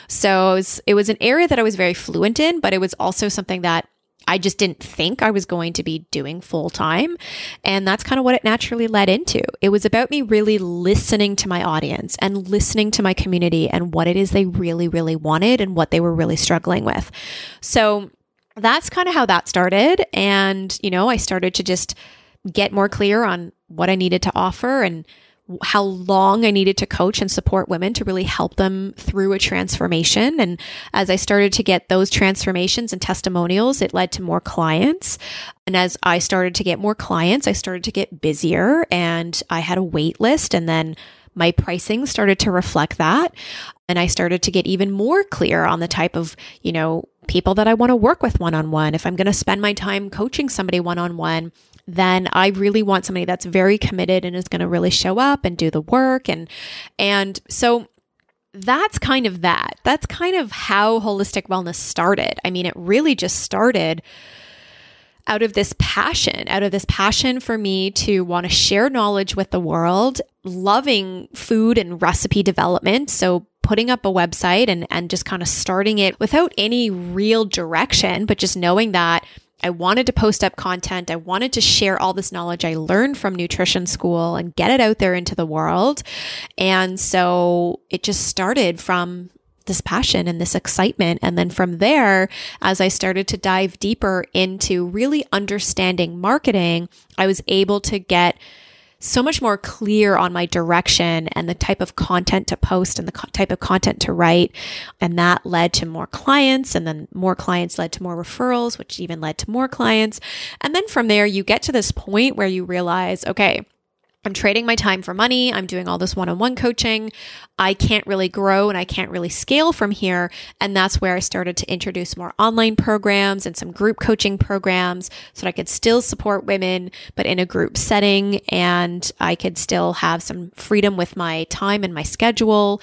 So it was, it was an area that I was very fluent in, but it was also something that I just didn't think I was going to be doing full time. And that's kind of what it naturally led into. It was about me really listening to my audience and listening to my community and what it is they really, really wanted and what they were really struggling with. So that's kind of how that started. And, you know, I started to just get more clear on what I needed to offer and how long I needed to coach and support women to really help them through a transformation. And as I started to get those transformations and testimonials, it led to more clients. And as I started to get more clients, I started to get busier and I had a wait list. And then my pricing started to reflect that. And I started to get even more clear on the type of, you know, people that I want to work with one on one. If I'm going to spend my time coaching somebody one on one, then I really want somebody that's very committed and is going to really show up and do the work and and so that's kind of that. That's kind of how holistic wellness started. I mean, it really just started out of this passion, out of this passion for me to want to share knowledge with the world, loving food and recipe development. So putting up a website and, and just kind of starting it without any real direction, but just knowing that I wanted to post up content. I wanted to share all this knowledge I learned from nutrition school and get it out there into the world. And so it just started from this passion and this excitement. And then from there, as I started to dive deeper into really understanding marketing, I was able to get so much more clear on my direction and the type of content to post and the co- type of content to write. And that led to more clients. And then more clients led to more referrals, which even led to more clients. And then from there, you get to this point where you realize, okay, I'm trading my time for money. I'm doing all this one on one coaching. I can't really grow and I can't really scale from here. And that's where I started to introduce more online programs and some group coaching programs so that I could still support women, but in a group setting. And I could still have some freedom with my time and my schedule.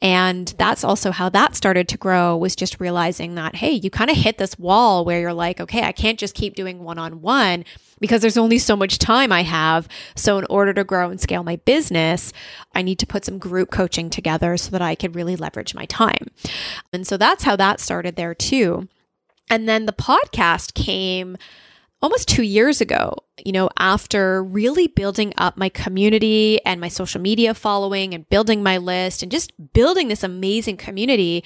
And that's also how that started to grow was just realizing that, hey, you kind of hit this wall where you're like, okay, I can't just keep doing one on one because there's only so much time I have. So, in order to grow and scale my business, I need to put some group coaching together so that I could really leverage my time. And so that's how that started there too. And then the podcast came almost two years ago, you know, after really building up my community and my social media following and building my list and just building this amazing community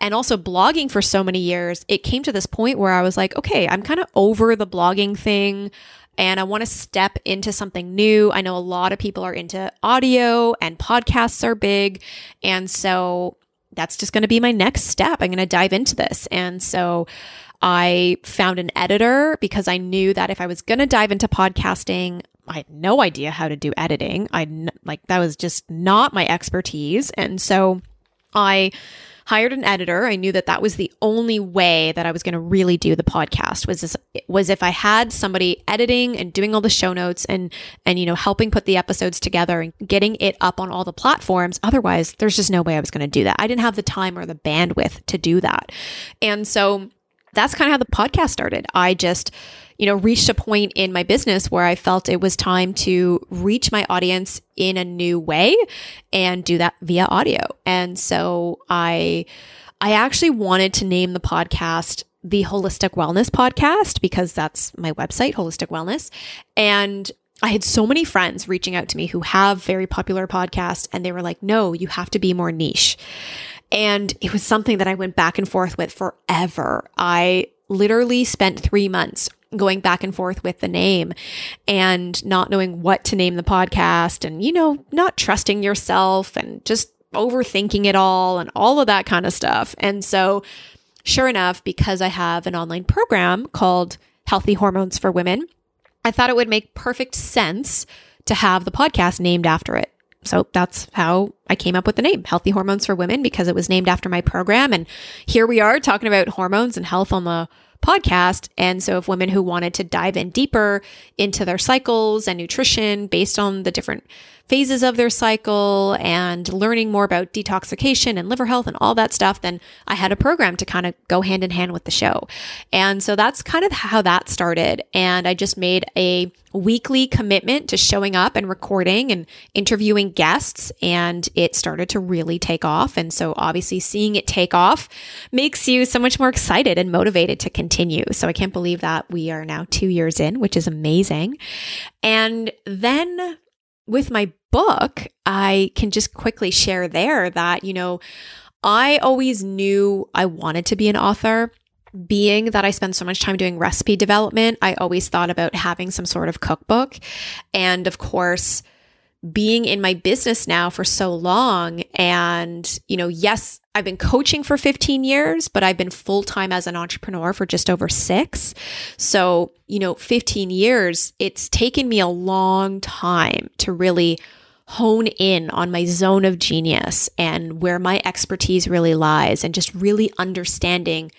and also blogging for so many years, it came to this point where I was like, okay, I'm kind of over the blogging thing and I want to step into something new. I know a lot of people are into audio and podcasts are big. And so that's just going to be my next step. I'm going to dive into this. And so I found an editor because I knew that if I was going to dive into podcasting, I had no idea how to do editing. I like that was just not my expertise. And so I hired an editor. I knew that that was the only way that I was going to really do the podcast was this, was if I had somebody editing and doing all the show notes and and you know helping put the episodes together and getting it up on all the platforms. Otherwise, there's just no way I was going to do that. I didn't have the time or the bandwidth to do that. And so that's kind of how the podcast started. I just, you know, reached a point in my business where I felt it was time to reach my audience in a new way and do that via audio. And so I I actually wanted to name the podcast the Holistic Wellness Podcast because that's my website, Holistic Wellness. And I had so many friends reaching out to me who have very popular podcasts and they were like, "No, you have to be more niche." And it was something that I went back and forth with forever. I literally spent three months going back and forth with the name and not knowing what to name the podcast and, you know, not trusting yourself and just overthinking it all and all of that kind of stuff. And so, sure enough, because I have an online program called Healthy Hormones for Women, I thought it would make perfect sense to have the podcast named after it. So that's how I came up with the name Healthy Hormones for Women because it was named after my program. And here we are talking about hormones and health on the podcast. And so, if women who wanted to dive in deeper into their cycles and nutrition based on the different phases of their cycle and learning more about detoxification and liver health and all that stuff, then I had a program to kind of go hand in hand with the show. And so that's kind of how that started. And I just made a weekly commitment to showing up and recording and interviewing guests. And it started to really take off. And so obviously seeing it take off makes you so much more excited and motivated to continue. So I can't believe that we are now two years in, which is amazing. And then with my book, I can just quickly share there that, you know, I always knew I wanted to be an author. Being that I spend so much time doing recipe development, I always thought about having some sort of cookbook. And of course, being in my business now for so long and you know yes I've been coaching for 15 years but I've been full time as an entrepreneur for just over 6 so you know 15 years it's taken me a long time to really hone in on my zone of genius and where my expertise really lies and just really understanding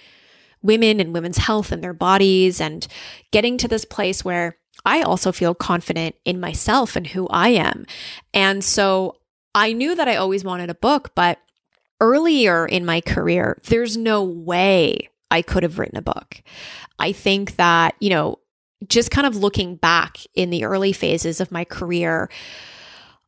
women and women's health and their bodies and getting to this place where I also feel confident in myself and who I am. And so I knew that I always wanted a book, but earlier in my career, there's no way I could have written a book. I think that, you know, just kind of looking back in the early phases of my career,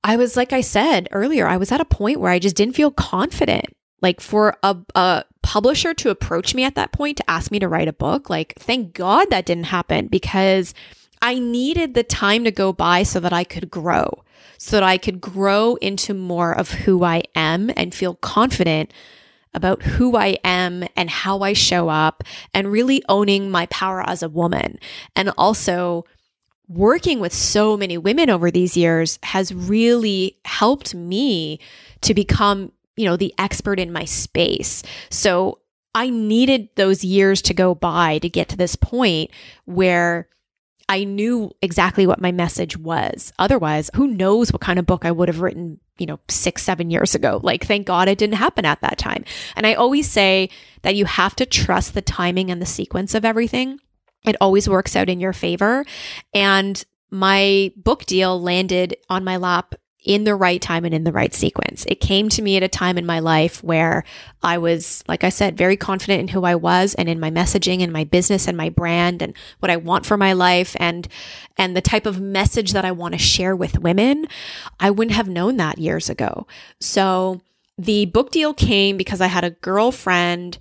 I was, like I said earlier, I was at a point where I just didn't feel confident. Like for a, a publisher to approach me at that point to ask me to write a book, like, thank God that didn't happen because I needed the time to go by so that I could grow, so that I could grow into more of who I am and feel confident about who I am and how I show up and really owning my power as a woman. And also, working with so many women over these years has really helped me to become, you know, the expert in my space. So I needed those years to go by to get to this point where I knew exactly what my message was. Otherwise, who knows what kind of book I would have written, you know, six, seven years ago. Like, thank God it didn't happen at that time. And I always say that you have to trust the timing and the sequence of everything. It always works out in your favor. And my book deal landed on my lap in the right time and in the right sequence. It came to me at a time in my life where I was, like I said, very confident in who I was and in my messaging and my business and my brand and what I want for my life and and the type of message that I want to share with women. I wouldn't have known that years ago. So the book deal came because I had a girlfriend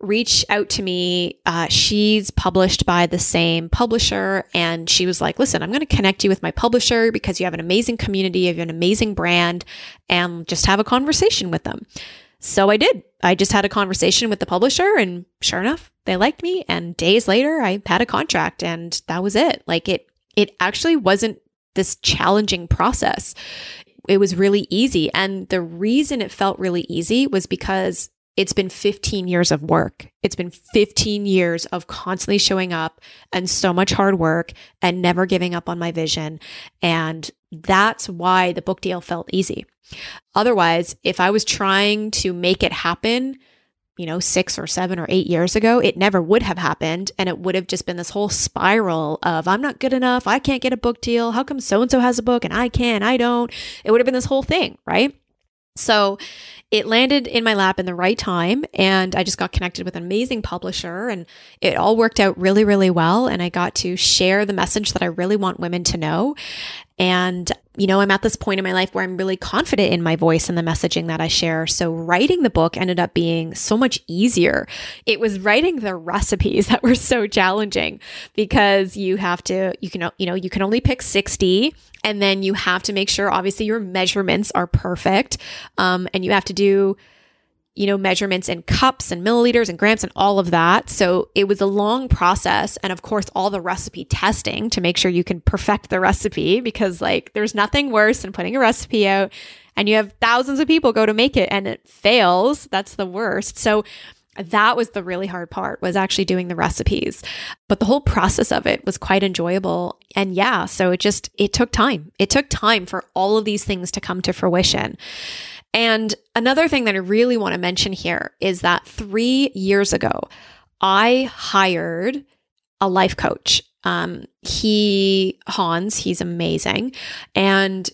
reach out to me. Uh, she's published by the same publisher. And she was like, listen, I'm going to connect you with my publisher because you have an amazing community, you have an amazing brand, and just have a conversation with them. So I did. I just had a conversation with the publisher, and sure enough, they liked me. And days later, I had a contract, and that was it. Like it, it actually wasn't this challenging process. It was really easy. And the reason it felt really easy was because it's been 15 years of work. It's been 15 years of constantly showing up and so much hard work and never giving up on my vision. And that's why the book deal felt easy. Otherwise, if I was trying to make it happen, you know, six or seven or eight years ago, it never would have happened. And it would have just been this whole spiral of, I'm not good enough. I can't get a book deal. How come so and so has a book and I can, I don't? It would have been this whole thing, right? So it landed in my lap in the right time and I just got connected with an amazing publisher and it all worked out really, really well. And I got to share the message that I really want women to know. And, you know, I'm at this point in my life where I'm really confident in my voice and the messaging that I share. So writing the book ended up being so much easier. It was writing the recipes (laughs) that were so challenging because you have to, you can, you know, you can only pick 60 and then you have to make sure, obviously, your measurements are perfect. Um, and you have to do, you know, measurements in cups and milliliters and grams and all of that. So it was a long process. And of course, all the recipe testing to make sure you can perfect the recipe because, like, there's nothing worse than putting a recipe out and you have thousands of people go to make it and it fails. That's the worst. So, that was the really hard part was actually doing the recipes but the whole process of it was quite enjoyable and yeah so it just it took time it took time for all of these things to come to fruition and another thing that I really want to mention here is that three years ago, I hired a life coach. Um, he, Hans, he's amazing. And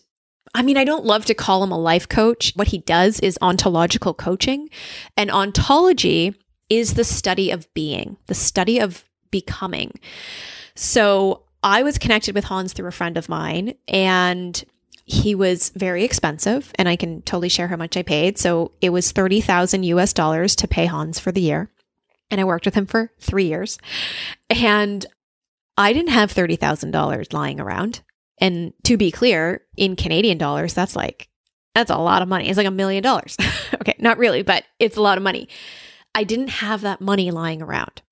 I mean, I don't love to call him a life coach. What he does is ontological coaching. And ontology is the study of being, the study of becoming. So I was connected with Hans through a friend of mine, and he was very expensive and I can totally share how much I paid. So it was 30,000 US dollars to pay Hans for the year. And I worked with him for three years. And I didn't have $30,000 lying around. And to be clear, in Canadian dollars, that's like, that's a lot of money. It's like a million dollars. (laughs) okay, not really, but it's a lot of money. I didn't have that money lying around.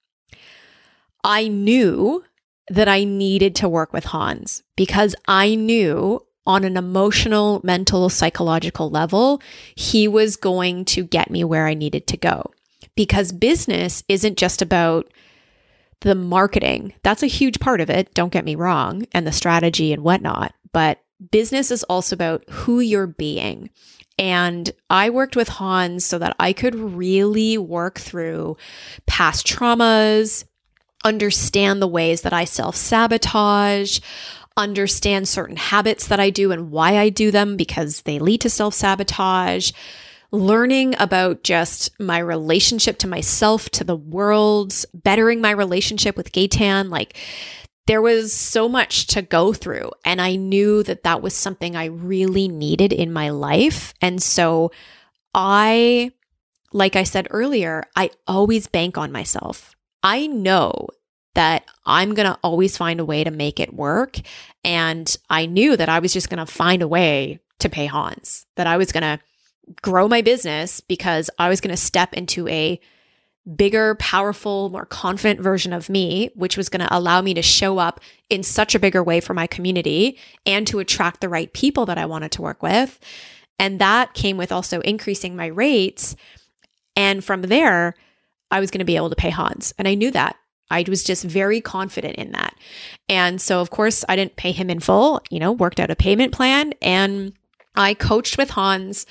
I knew that I needed to work with Hans because I knew on an emotional, mental, psychological level, he was going to get me where I needed to go. Because business isn't just about the marketing. That's a huge part of it, don't get me wrong, and the strategy and whatnot. But business is also about who you're being. And I worked with Hans so that I could really work through past traumas, understand the ways that I self sabotage, understand certain habits that I do and why I do them because they lead to self sabotage, learning about just my relationship to myself, to the world, bettering my relationship with Gaetan. Like, there was so much to go through. And I knew that that was something I really needed in my life. And so I, like I said earlier, I always bank on myself. I know that I'm going to always find a way to make it work. And I knew that I was just going to find a way to pay Hans, that I was going to grow my business because I was going to step into a bigger, powerful, more confident version of me, which was going to allow me to show up in such a bigger way for my community and to attract the right people that I wanted to work with. And that came with also increasing my rates. And from there, I was going to be able to pay Hans. And I knew that. I was just very confident in that. And so, of course, I didn't pay him in full, you know, worked out a payment plan and I coached with Hans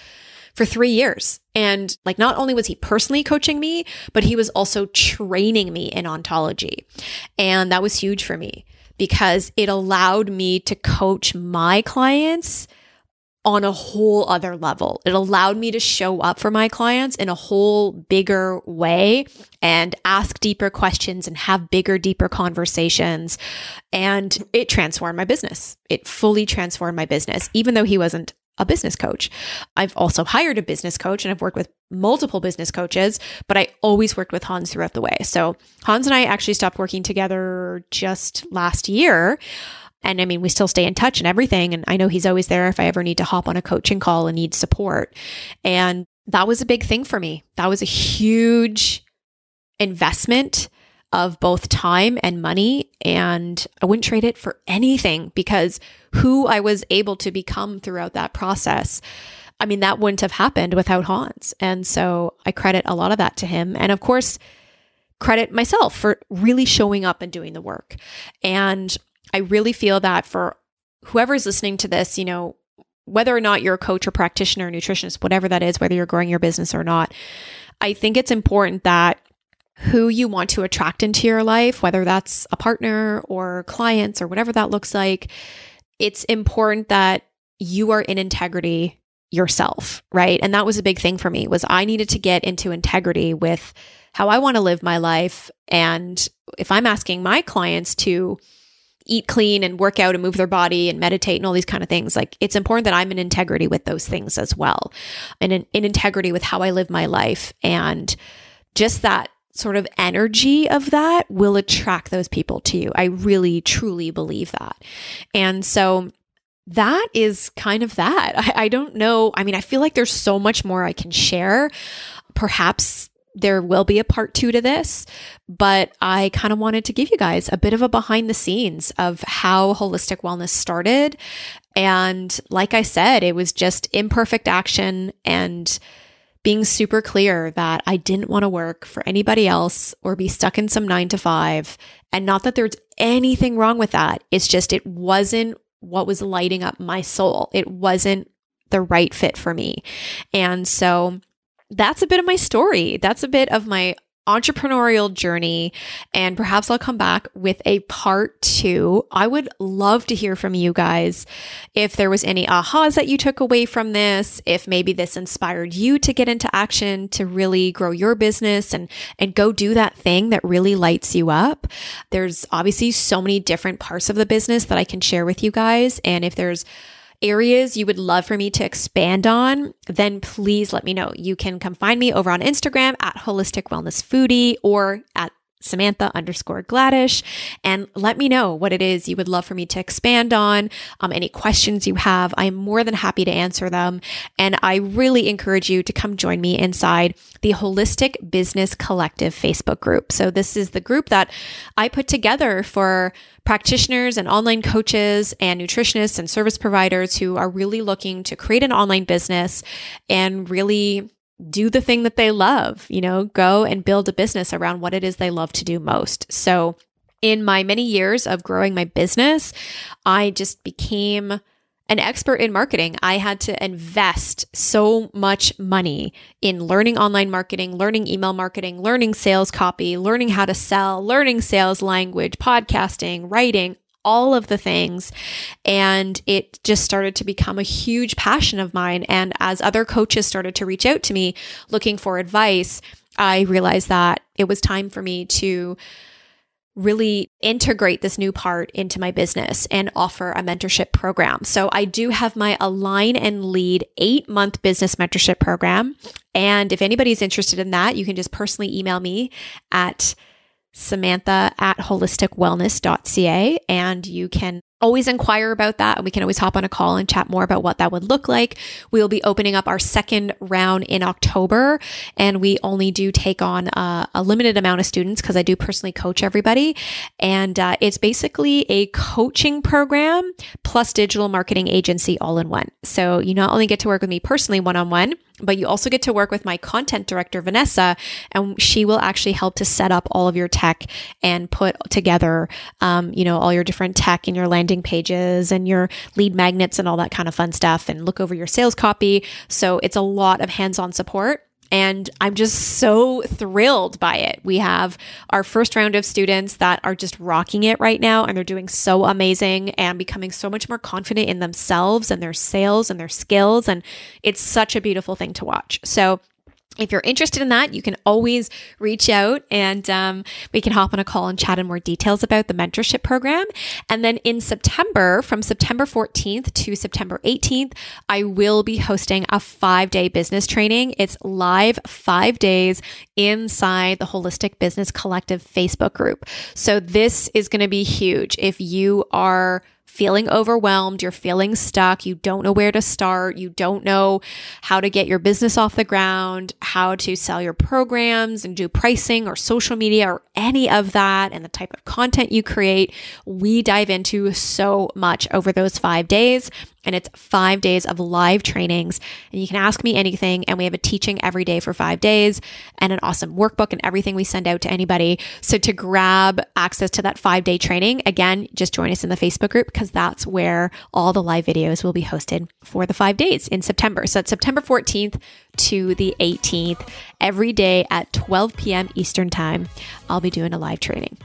for three years. And like, not only was he personally coaching me, but he was also training me in ontology. And that was huge for me because it allowed me to coach my clients on a whole other level. It allowed me to show up for my clients in a whole bigger way and ask deeper questions and have bigger, deeper conversations. And it transformed my business. It fully transformed my business, even though he wasn't a business coach. I've also hired a business coach and I've worked with multiple business coaches, but I always worked with Hans throughout the way. So Hans and I actually stopped working together just last year. And I mean, we still stay in touch and everything. And I know he's always there if I ever need to hop on a coaching call and need support. And that was a big thing for me. That was a huge investment of both time and money. And I wouldn't trade it for anything because who I was able to become throughout that process. I mean, that wouldn't have happened without Hans. And so I credit a lot of that to him. And of course, credit myself for really showing up and doing the work. And I really feel that for whoever's listening to this, you know, whether or not you're a coach or practitioner or nutritionist, whatever that is, whether you're growing your business or not, I think it's important that who you want to attract into your life, whether that's a partner or clients or whatever that looks like, it's important that you are in integrity yourself, right? And that was a big thing for me was I needed to get into integrity with how I want to live my life and if I'm asking my clients to eat clean and work out and move their body and meditate and all these kind of things like it's important that i'm in integrity with those things as well and in, in integrity with how i live my life and just that sort of energy of that will attract those people to you. I really, truly believe that. And so that is kind of that. (laughs) I, I, don't know. I mean, I feel like there's so much more I can share. Perhaps there will be a part two to this, but I kind of wanted to give you guys a bit of a behind the scenes of how holistic wellness started. And like I said, it was just imperfect action and being super clear that I didn't want to work for anybody else or be stuck in some nine to five. And not that there's anything wrong with that. It's just, it wasn't what was lighting up my soul. It wasn't the right fit for me. And so that's a bit of my story. That's a bit of my entrepreneurial journey. And perhaps I'll come back with a part two. I would love to hear from you guys if there was any ahas that you took away from this, if maybe this inspired you to get into action to really grow your business and, and go do that thing that really lights you up. There's obviously so many different parts of the business that I can share with you guys. And if there's areas you would love for me to expand on, then please let me know. You can come find me over on Instagram at Holistic Wellness Foodie or at Samantha underscore Gladish and let me know what it is you would love for me to expand on. Um, any questions you have, I'm more than happy to answer them. And I really encourage you to come join me inside the Holistic Business Collective Facebook group. So this is the group that I put together for practitioners and online coaches and nutritionists and service providers who are really looking to create an online business and really do the thing that they love, you know, go and build a business around what it is they love to do most. So, in my many years of growing my business, I just became an expert in marketing. I had to invest so much money in learning online marketing, learning email marketing, learning sales copy, learning how to sell, learning sales language, podcasting, writing, all of the things. And it just started to become a huge passion of mine. And as other coaches started to reach out to me looking for advice, I realized that it was time for me to really integrate this new part into my business and offer a mentorship program. So I do have my Align and Lead eight month business mentorship program. And if anybody's interested in that, you can just personally email me at samantha at holisticwellness.ca and you can always inquire about that and we can always hop on a call and chat more about what that would look like. We will be opening up our second round in October and we only do take on a, a limited amount of students because I do personally coach everybody. And uh, it's basically a coaching program plus digital marketing agency all in one. So you not only get to work with me personally one on one, but you also get to work with my content director, Vanessa, and she will actually help to set up all of your tech and put together, um, you know, all your different tech and your landing pages and your lead magnets and all that kind of fun stuff and look over your sales copy. So it's a lot of hands on support. And I'm just so thrilled by it. We have our first round of students that are just rocking it right now, and they're doing so amazing and becoming so much more confident in themselves and their sales and their skills. And it's such a beautiful thing to watch. So, if you're interested in that, you can always reach out and um, we can hop on a call and chat in more details about the mentorship program. And then in September, from September 14th to September 18th, I will be hosting a five day business training. It's live five days inside the Holistic Business Collective Facebook group. So this is going to be huge. If you are feeling overwhelmed, you're feeling stuck, you don't know where to start, you don't know how to get your business off the ground, how to sell your programs and do pricing or social media or any of that, and the type of content you create, we dive into so much over those five days and it's five days of live trainings. And you can ask me anything. And we have a teaching every day for five days and an awesome workbook and everything we send out to anybody. So to grab access to that five day training, again, just join us in the Facebook group because that's where all the live videos will be hosted for the five days in September. So it's September 14th to the 18th, every day at 12 p.m. Eastern Time. I'll be doing a live training.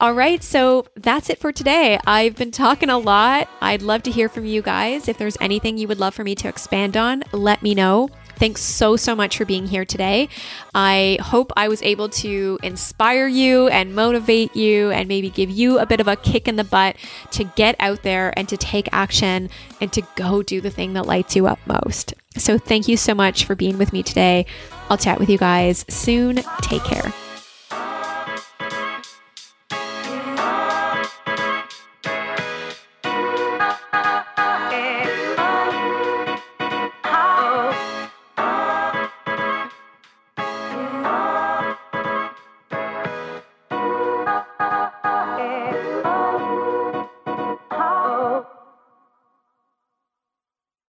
All right, so that's it for today. I've been talking a lot. I'd love to hear from you guys. If there's anything you would love for me to expand on, let me know. Thanks so, so much for being here today. I hope I was able to inspire you and motivate you and maybe give you a bit of a kick in the butt to get out there and to take action and to go do the thing that lights you up most. So, thank you so much for being with me today. I'll chat with you guys soon. Take care.